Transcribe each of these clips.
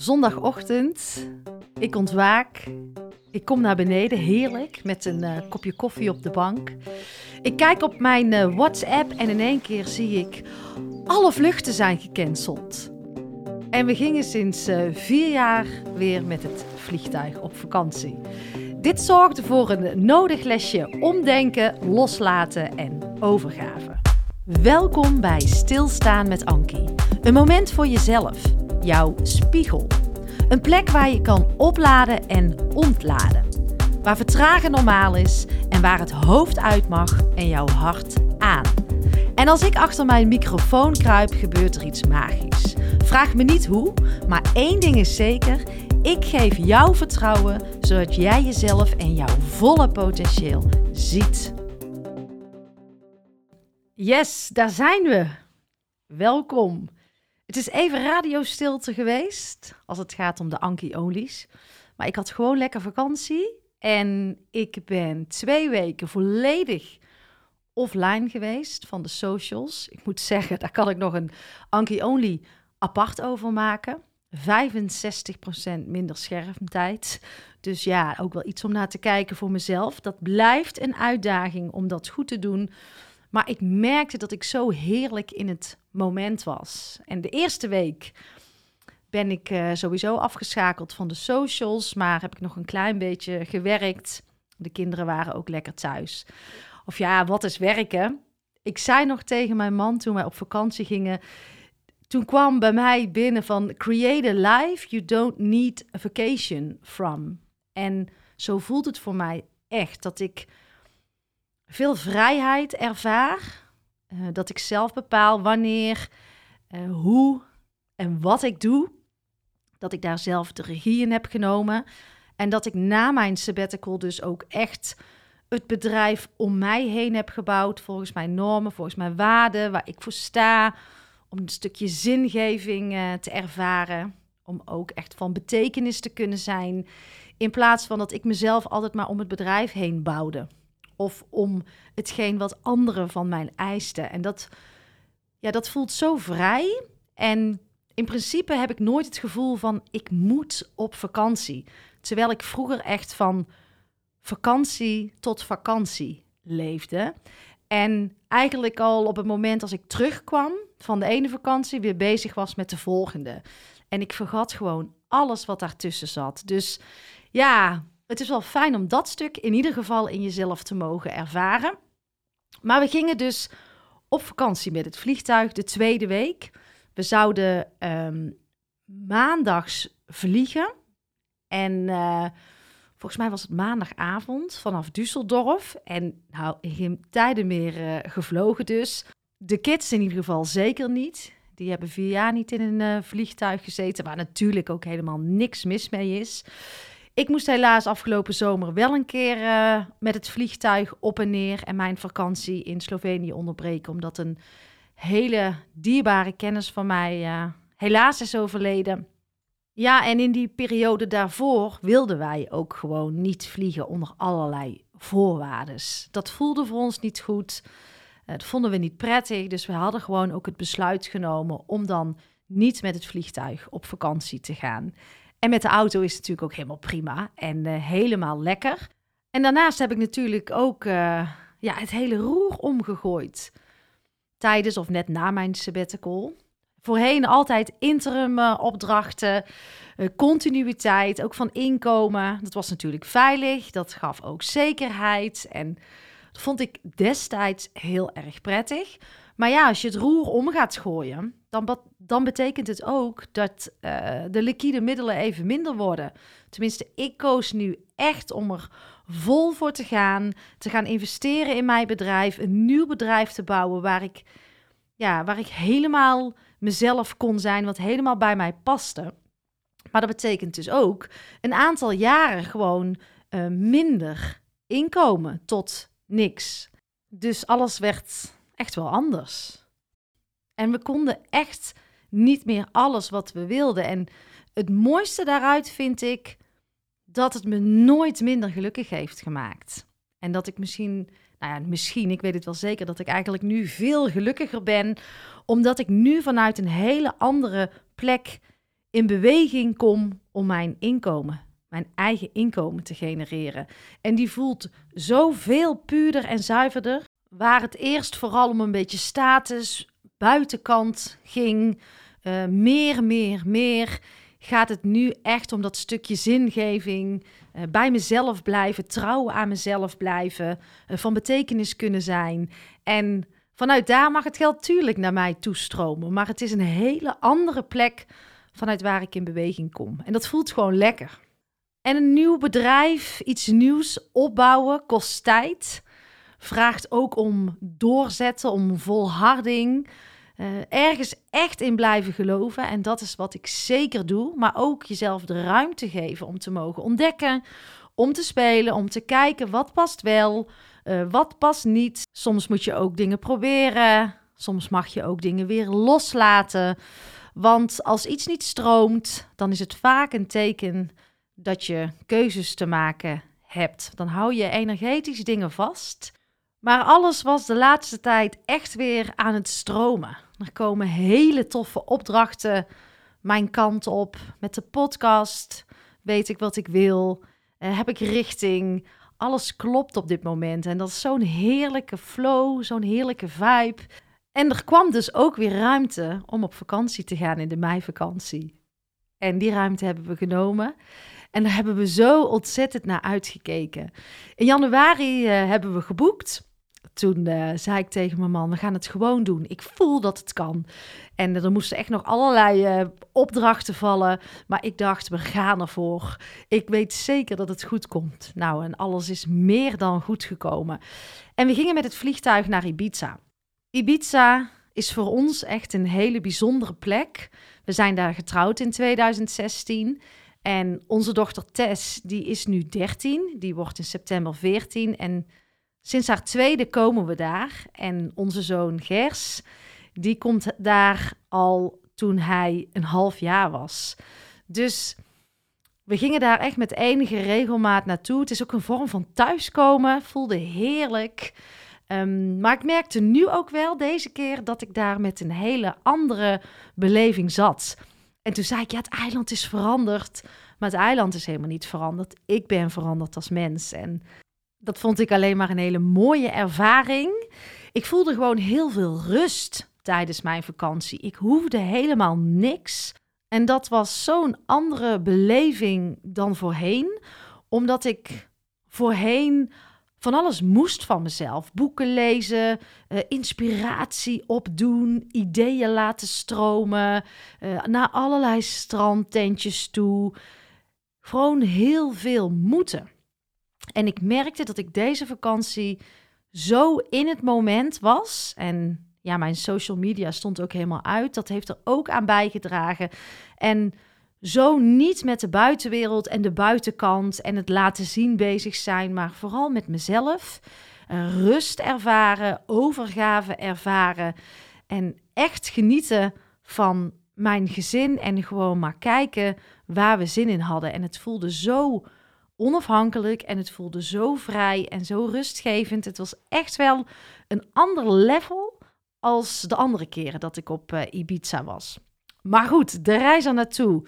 Zondagochtend, ik ontwaak. Ik kom naar beneden, heerlijk, met een uh, kopje koffie op de bank. Ik kijk op mijn uh, WhatsApp en in één keer zie ik... alle vluchten zijn gecanceld. En we gingen sinds uh, vier jaar weer met het vliegtuig op vakantie. Dit zorgde voor een nodig lesje omdenken, loslaten en overgave. Welkom bij Stilstaan met Ankie. Een moment voor jezelf, jouw spiegel. Een plek waar je kan opladen en ontladen. Waar vertragen normaal is en waar het hoofd uit mag en jouw hart aan. En als ik achter mijn microfoon kruip, gebeurt er iets magisch. Vraag me niet hoe, maar één ding is zeker: ik geef jou vertrouwen zodat jij jezelf en jouw volle potentieel ziet. Yes, daar zijn we. Welkom. Het is even radiostilte geweest als het gaat om de Anki Olies. Maar ik had gewoon lekker vakantie en ik ben twee weken volledig offline geweest van de socials. Ik moet zeggen, daar kan ik nog een Anki Only apart over maken. 65% minder schermtijd. Dus ja, ook wel iets om naar te kijken voor mezelf. Dat blijft een uitdaging om dat goed te doen. Maar ik merkte dat ik zo heerlijk in het moment was. En de eerste week ben ik uh, sowieso afgeschakeld van de socials, maar heb ik nog een klein beetje gewerkt. De kinderen waren ook lekker thuis. Of ja, wat is werken? Ik zei nog tegen mijn man toen wij op vakantie gingen. Toen kwam bij mij binnen van create a life you don't need a vacation from. En zo voelt het voor mij echt dat ik veel vrijheid ervaar. Uh, dat ik zelf bepaal wanneer, uh, hoe en wat ik doe. Dat ik daar zelf de regie in heb genomen. En dat ik na mijn sabbatical dus ook echt het bedrijf om mij heen heb gebouwd. Volgens mijn normen, volgens mijn waarden, waar ik voor sta. Om een stukje zingeving uh, te ervaren. Om ook echt van betekenis te kunnen zijn. In plaats van dat ik mezelf altijd maar om het bedrijf heen bouwde of om hetgeen wat anderen van mij eisten. En dat, ja, dat voelt zo vrij. En in principe heb ik nooit het gevoel van ik moet op vakantie. Terwijl ik vroeger echt van vakantie tot vakantie leefde. En eigenlijk al op het moment als ik terugkwam van de ene vakantie weer bezig was met de volgende. En ik vergat gewoon alles wat daartussen zat. Dus ja, het is wel fijn om dat stuk in ieder geval in jezelf te mogen ervaren. Maar we gingen dus op vakantie met het vliegtuig de tweede week. We zouden um, maandags vliegen. En uh, volgens mij was het maandagavond vanaf Düsseldorf. En nou, geen tijden meer uh, gevlogen dus. De kids in ieder geval zeker niet. Die hebben vier jaar niet in een uh, vliegtuig gezeten, waar natuurlijk ook helemaal niks mis mee is. Ik moest helaas afgelopen zomer wel een keer uh, met het vliegtuig op en neer en mijn vakantie in Slovenië onderbreken, omdat een hele dierbare kennis van mij uh, helaas is overleden. Ja, en in die periode daarvoor wilden wij ook gewoon niet vliegen onder allerlei voorwaarden. Dat voelde voor ons niet goed. Uh, dat vonden we niet prettig. Dus we hadden gewoon ook het besluit genomen om dan niet met het vliegtuig op vakantie te gaan. En met de auto is het natuurlijk ook helemaal prima en uh, helemaal lekker. En daarnaast heb ik natuurlijk ook uh, ja, het hele roer omgegooid. Tijdens of net na mijn sabbatical. Voorheen altijd interim uh, opdrachten, continuïteit, ook van inkomen. Dat was natuurlijk veilig, dat gaf ook zekerheid. En dat vond ik destijds heel erg prettig. Maar ja, als je het roer om gaat gooien, dan, dan betekent het ook dat uh, de liquide middelen even minder worden. Tenminste, ik koos nu echt om er vol voor te gaan, te gaan investeren in mijn bedrijf, een nieuw bedrijf te bouwen waar ik, ja, waar ik helemaal mezelf kon zijn, wat helemaal bij mij paste. Maar dat betekent dus ook een aantal jaren gewoon uh, minder inkomen tot niks. Dus alles werd echt wel anders. En we konden echt niet meer alles wat we wilden. En het mooiste daaruit vind ik dat het me nooit minder gelukkig heeft gemaakt. En dat ik misschien, nou ja, misschien, ik weet het wel zeker, dat ik eigenlijk nu veel gelukkiger ben, omdat ik nu vanuit een hele andere plek in beweging kom om mijn inkomen, mijn eigen inkomen te genereren. En die voelt zoveel puurder en zuiverder. Waar het eerst vooral om een beetje status, buitenkant ging, uh, meer, meer, meer, gaat het nu echt om dat stukje zingeving, uh, bij mezelf blijven, trouw aan mezelf blijven, uh, van betekenis kunnen zijn. En vanuit daar mag het geld tuurlijk naar mij toestromen, maar het is een hele andere plek vanuit waar ik in beweging kom. En dat voelt gewoon lekker. En een nieuw bedrijf, iets nieuws opbouwen, kost tijd. Vraagt ook om doorzetten, om volharding. Uh, ergens echt in blijven geloven. En dat is wat ik zeker doe. Maar ook jezelf de ruimte geven om te mogen ontdekken. Om te spelen, om te kijken wat past wel, uh, wat past niet. Soms moet je ook dingen proberen. Soms mag je ook dingen weer loslaten. Want als iets niet stroomt, dan is het vaak een teken dat je keuzes te maken hebt. Dan hou je energetisch dingen vast. Maar alles was de laatste tijd echt weer aan het stromen. Er komen hele toffe opdrachten mijn kant op. Met de podcast weet ik wat ik wil. Uh, heb ik richting. Alles klopt op dit moment. En dat is zo'n heerlijke flow, zo'n heerlijke vibe. En er kwam dus ook weer ruimte om op vakantie te gaan in de meivakantie. En die ruimte hebben we genomen. En daar hebben we zo ontzettend naar uitgekeken. In januari uh, hebben we geboekt. Toen uh, zei ik tegen mijn man, we gaan het gewoon doen. Ik voel dat het kan. En er moesten echt nog allerlei uh, opdrachten vallen. Maar ik dacht, we gaan ervoor. Ik weet zeker dat het goed komt. Nou, en alles is meer dan goed gekomen. En we gingen met het vliegtuig naar Ibiza. Ibiza is voor ons echt een hele bijzondere plek. We zijn daar getrouwd in 2016. En onze dochter Tess, die is nu 13. Die wordt in september 14. En sinds haar tweede komen we daar. En onze zoon Gers, die komt daar al toen hij een half jaar was. Dus we gingen daar echt met enige regelmaat naartoe. Het is ook een vorm van thuiskomen. Voelde heerlijk. Um, maar ik merkte nu ook wel deze keer dat ik daar met een hele andere beleving zat. En toen zei ik, ja, het eiland is veranderd. Maar het eiland is helemaal niet veranderd. Ik ben veranderd als mens. En dat vond ik alleen maar een hele mooie ervaring. Ik voelde gewoon heel veel rust tijdens mijn vakantie. Ik hoefde helemaal niks. En dat was zo'n andere beleving dan voorheen. Omdat ik voorheen van alles moest van mezelf. Boeken lezen, uh, inspiratie opdoen, ideeën laten stromen, uh, naar allerlei strandtentjes toe. Gewoon heel veel moeten. En ik merkte dat ik deze vakantie zo in het moment was. En ja, mijn social media stond ook helemaal uit. Dat heeft er ook aan bijgedragen. En zo niet met de buitenwereld en de buitenkant en het laten zien bezig zijn, maar vooral met mezelf. Rust ervaren, overgave ervaren en echt genieten van mijn gezin en gewoon maar kijken waar we zin in hadden. En het voelde zo onafhankelijk en het voelde zo vrij en zo rustgevend. Het was echt wel een ander level als de andere keren dat ik op uh, Ibiza was. Maar goed, de reis er naartoe.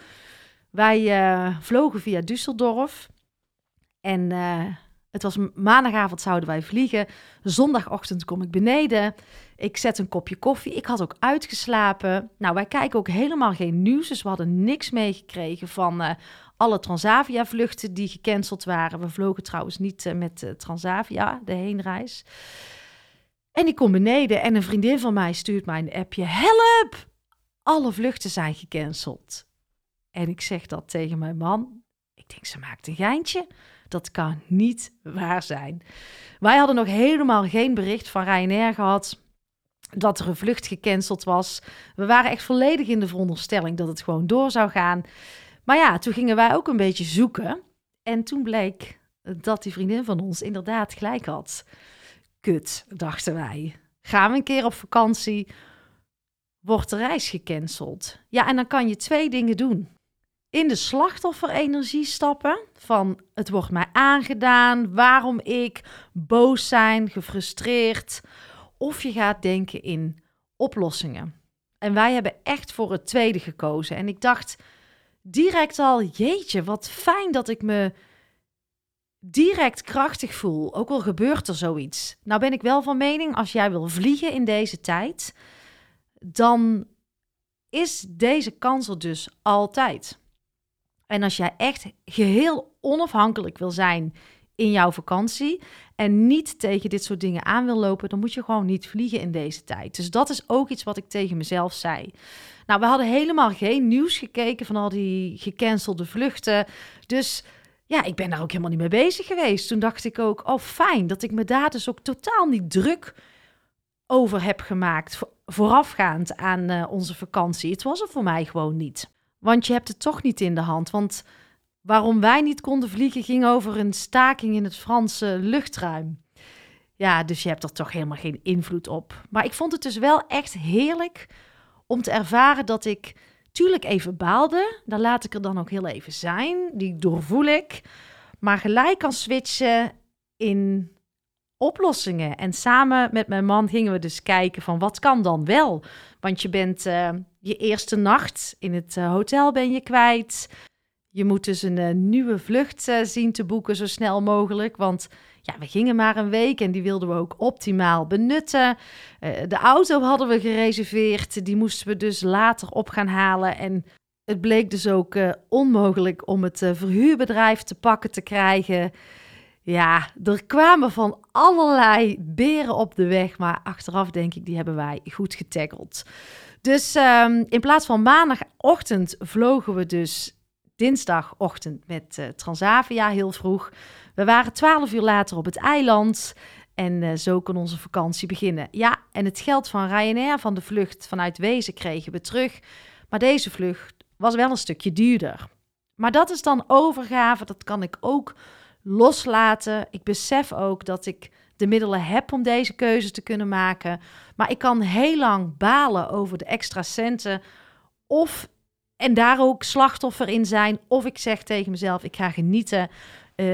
Wij uh, vlogen via Düsseldorf. En uh, het was maandagavond zouden wij vliegen. Zondagochtend kom ik beneden. Ik zet een kopje koffie. Ik had ook uitgeslapen. Nou, wij kijken ook helemaal geen nieuws. Dus we hadden niks meegekregen van alle Transavia-vluchten die gecanceld waren. We vlogen trouwens niet met Transavia, de heenreis. En ik kom beneden en een vriendin van mij stuurt mij een appje. Help! Alle vluchten zijn gecanceld. En ik zeg dat tegen mijn man. Ik denk, ze maakt een geintje. Dat kan niet waar zijn. Wij hadden nog helemaal geen bericht van Ryanair gehad dat er een vlucht gecanceld was. We waren echt volledig in de veronderstelling dat het gewoon door zou gaan. Maar ja, toen gingen wij ook een beetje zoeken. En toen bleek dat die vriendin van ons inderdaad gelijk had. Kut, dachten wij. Gaan we een keer op vakantie? Wordt de reis gecanceld? Ja, en dan kan je twee dingen doen in de slachtofferenergie stappen. Van het wordt mij aangedaan, waarom ik, boos zijn, gefrustreerd. Of je gaat denken in oplossingen. En wij hebben echt voor het tweede gekozen. En ik dacht, direct al, jeetje, wat fijn dat ik me direct krachtig voel. Ook al gebeurt er zoiets. Nou ben ik wel van mening, als jij wil vliegen in deze tijd, dan is deze kans er dus altijd. En als jij echt geheel onafhankelijk wil zijn in jouw vakantie en niet tegen dit soort dingen aan wil lopen, dan moet je gewoon niet vliegen in deze tijd. Dus dat is ook iets wat ik tegen mezelf zei. Nou, we hadden helemaal geen nieuws gekeken van al die gecancelde vluchten. Dus ja, ik ben daar ook helemaal niet mee bezig geweest. Toen dacht ik ook, oh fijn dat ik me daar dus ook totaal niet druk over heb gemaakt voorafgaand aan uh, onze vakantie. Het was er voor mij gewoon niet. Want je hebt het toch niet in de hand. Want waarom wij niet konden vliegen ging over een staking in het Franse luchtruim. Ja, dus je hebt er toch helemaal geen invloed op. Maar ik vond het dus wel echt heerlijk om te ervaren dat ik tuurlijk even baalde. Daar laat ik er dan ook heel even zijn. Die doorvoel ik. Maar gelijk kan switchen in oplossingen. En samen met mijn man gingen we dus kijken van wat kan dan wel. Want je bent uh, je eerste nacht in het uh, hotel ben je kwijt. Je moet dus een uh, nieuwe vlucht zien te boeken zo snel mogelijk. Want ja, we gingen maar een week en die wilden we ook optimaal benutten. de auto hadden we gereserveerd. Die moesten we dus later op gaan halen. En het bleek dus ook onmogelijk om het verhuurbedrijf te pakken te krijgen. Ja, er kwamen van allerlei beren op de weg, maar achteraf denk ik, die hebben wij goed getackeld. Dus um, in plaats van maandagochtend vlogen we dus dinsdagochtend met uh, Transavia heel vroeg. We waren twaalf uur later op het eiland en uh, zo kon onze vakantie beginnen. Ja, en het geld van Ryanair van de vlucht vanuit Wezen kregen we terug, maar deze vlucht was wel een stukje duurder. Maar dat is dan overgave, dat kan ik ook loslaten. Ik besef ook dat ik de middelen heb om deze keuze te kunnen maken. Maar ik kan heel lang balen over de extra centen. Of en daar ook slachtoffer in zijn. Of ik zeg tegen mezelf: ik ga genieten. Uh,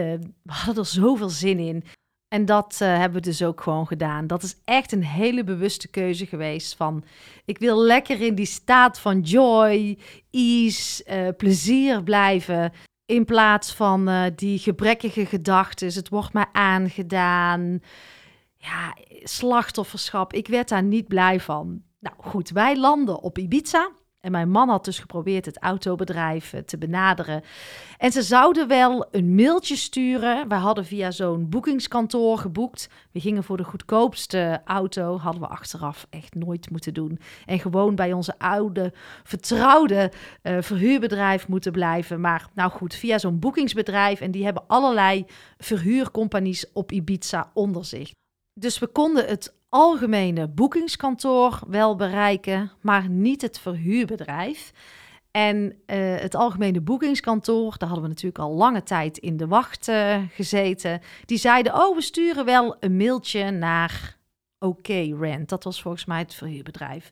we hadden er zoveel zin in. En dat uh, hebben we dus ook gewoon gedaan. Dat is echt een hele bewuste keuze geweest. Van ik wil lekker in die staat van joy, ease, uh, plezier blijven. In plaats van die gebrekkige gedachten, het wordt mij aangedaan. Ja, slachtofferschap. Ik werd daar niet blij van. Nou goed, wij landen op Ibiza. En mijn man had dus geprobeerd het autobedrijf eh, te benaderen. En ze zouden wel een mailtje sturen. We hadden via zo'n boekingskantoor geboekt. We gingen voor de goedkoopste auto. Hadden we achteraf echt nooit moeten doen. En gewoon bij onze oude, vertrouwde uh, verhuurbedrijf moeten blijven. Maar nou goed, via zo'n boekingsbedrijf. En die hebben allerlei verhuurcompanies op Ibiza onder zich. Dus we konden het algemene boekingskantoor wel bereiken, maar niet het verhuurbedrijf. En uh, het algemene boekingskantoor, daar hadden we natuurlijk al lange tijd in de wacht uh, gezeten. Die zeiden: Oh, we sturen wel een mailtje naar OK Rent. Dat was volgens mij het verhuurbedrijf.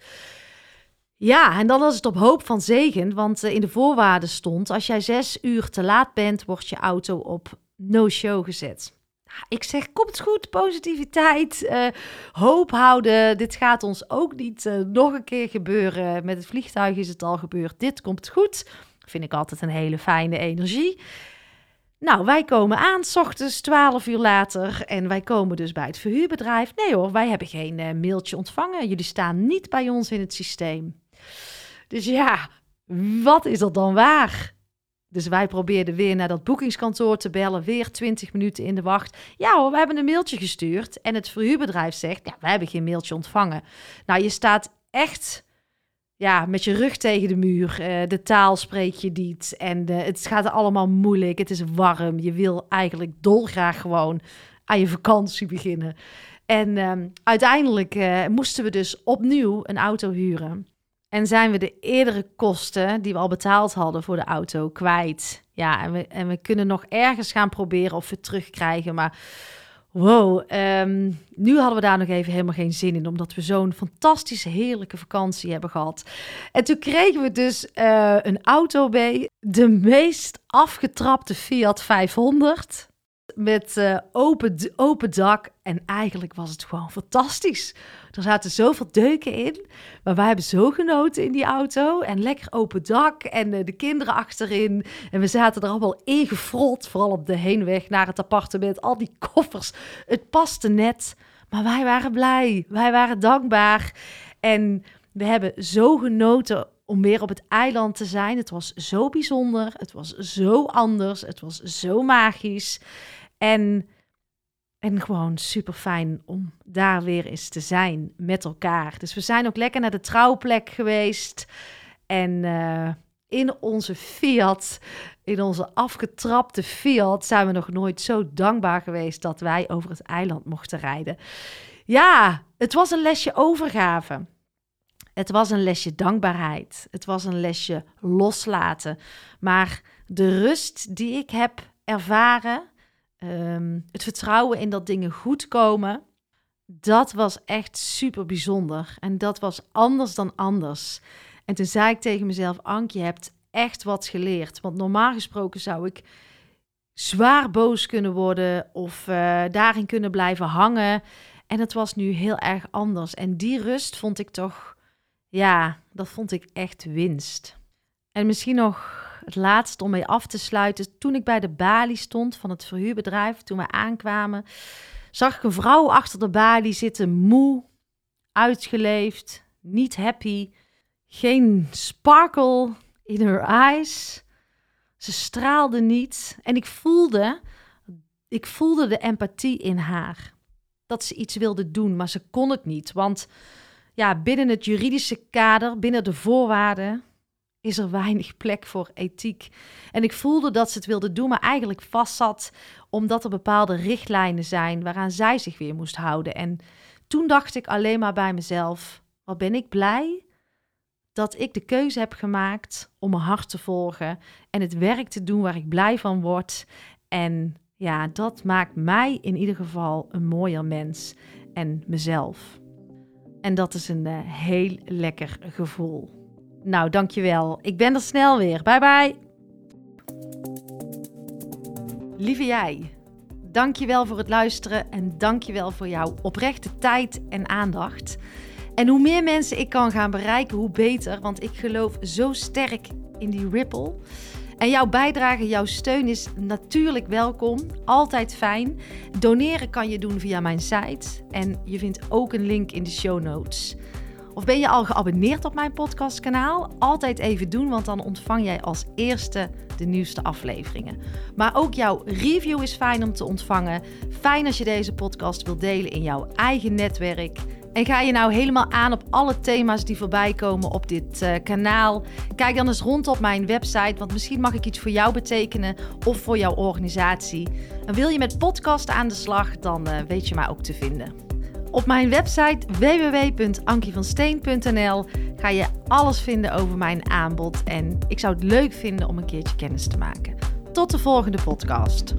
Ja, en dan was het op hoop van zegen, want uh, in de voorwaarden stond: als jij zes uur te laat bent, wordt je auto op no-show gezet. Ik zeg, komt goed, positiviteit, uh, hoop houden. Dit gaat ons ook niet uh, nog een keer gebeuren. Met het vliegtuig is het al gebeurd. Dit komt goed. Vind ik altijd een hele fijne energie. Nou, wij komen aan, s ochtends 12 uur later. En wij komen dus bij het verhuurbedrijf. Nee hoor, wij hebben geen uh, mailtje ontvangen. Jullie staan niet bij ons in het systeem. Dus ja, wat is er dan waar? Dus wij probeerden weer naar dat boekingskantoor te bellen, weer 20 minuten in de wacht. Ja we hebben een mailtje gestuurd en het verhuurbedrijf zegt, ja, we hebben geen mailtje ontvangen. Nou, je staat echt ja, met je rug tegen de muur. Uh, de taal spreek je niet en uh, het gaat allemaal moeilijk. Het is warm. Je wil eigenlijk dolgraag gewoon aan je vakantie beginnen. En um, uiteindelijk uh, moesten we dus opnieuw een auto huren. En zijn we de eerdere kosten die we al betaald hadden voor de auto kwijt. Ja, en we, en we kunnen nog ergens gaan proberen of we terugkrijgen. Maar wow, um, nu hadden we daar nog even helemaal geen zin in. Omdat we zo'n fantastische, heerlijke vakantie hebben gehad. En toen kregen we dus uh, een auto bij. De meest afgetrapte Fiat 500 met uh, open, open dak. En eigenlijk was het gewoon fantastisch. Er zaten zoveel deuken in. Maar wij hebben zo genoten in die auto. En lekker open dak. En eh, de kinderen achterin. En we zaten er allemaal ingefrot. Vooral op de heenweg naar het appartement. Al die koffers. Het paste net. Maar wij waren blij. Wij waren dankbaar. En we hebben zo genoten om weer op het eiland te zijn. Het was zo bijzonder. Het was zo anders. Het was zo magisch. En, en gewoon super fijn om daar weer eens te zijn met elkaar. Dus we zijn ook lekker naar de trouwplek geweest. En uh, in onze Fiat, in onze afgetrapte Fiat, zijn we nog nooit zo dankbaar geweest dat wij over het eiland mochten rijden. Ja, het was een lesje overgave. Het was een lesje dankbaarheid. Het was een lesje loslaten. Maar de rust die ik heb ervaren, um, het vertrouwen in dat dingen goed komen, dat was echt super bijzonder. En dat was anders dan anders. En toen zei ik tegen mezelf: Ank, je hebt echt wat geleerd. Want normaal gesproken zou ik zwaar boos kunnen worden of uh, daarin kunnen blijven hangen. En het was nu heel erg anders. En die rust vond ik toch, ja, dat vond ik echt winst. En misschien nog het laatste om mee af te sluiten. Toen ik bij de balie stond van het verhuurbedrijf, toen we aankwamen, zag ik een vrouw achter de balie zitten, moe, uitgeleefd, niet happy, geen sparkle in her eyes. Ze straalde niet en ik voelde, ik voelde de empathie in haar. Dat ze iets wilde doen, maar ze kon het niet, want ja, binnen het juridische kader, binnen de voorwaarden, is er weinig plek voor ethiek. En ik voelde dat ze het wilde doen, maar eigenlijk vastzat omdat er bepaalde richtlijnen zijn waaraan zij zich weer moest houden. En toen dacht ik alleen maar bij mezelf: wat ben ik blij dat ik de keuze heb gemaakt om mijn hart te volgen en het werk te doen waar ik blij van word. En ja, dat maakt mij in ieder geval een mooier mens en mezelf. En dat is een uh, heel lekker gevoel. Nou, dankjewel. Ik ben er snel weer. Bye bye. Lieve jij, dankjewel voor het luisteren en dankjewel voor jouw oprechte tijd en aandacht. En hoe meer mensen ik kan gaan bereiken, hoe beter, want ik geloof zo sterk in die ripple. En jouw bijdrage, jouw steun is natuurlijk welkom. Altijd fijn. Doneren kan je doen via mijn site. En je vindt ook een link in de show notes. Of ben je al geabonneerd op mijn podcastkanaal? Altijd even doen, want dan ontvang jij als eerste de nieuwste afleveringen. Maar ook jouw review is fijn om te ontvangen. Fijn als je deze podcast wilt delen in jouw eigen netwerk. En ga je nou helemaal aan op alle thema's die voorbij komen op dit uh, kanaal? Kijk dan eens rond op mijn website, want misschien mag ik iets voor jou betekenen of voor jouw organisatie. En wil je met podcast aan de slag, dan uh, weet je mij ook te vinden. Op mijn website www.ankievansteen.nl ga je alles vinden over mijn aanbod en ik zou het leuk vinden om een keertje kennis te maken. Tot de volgende podcast.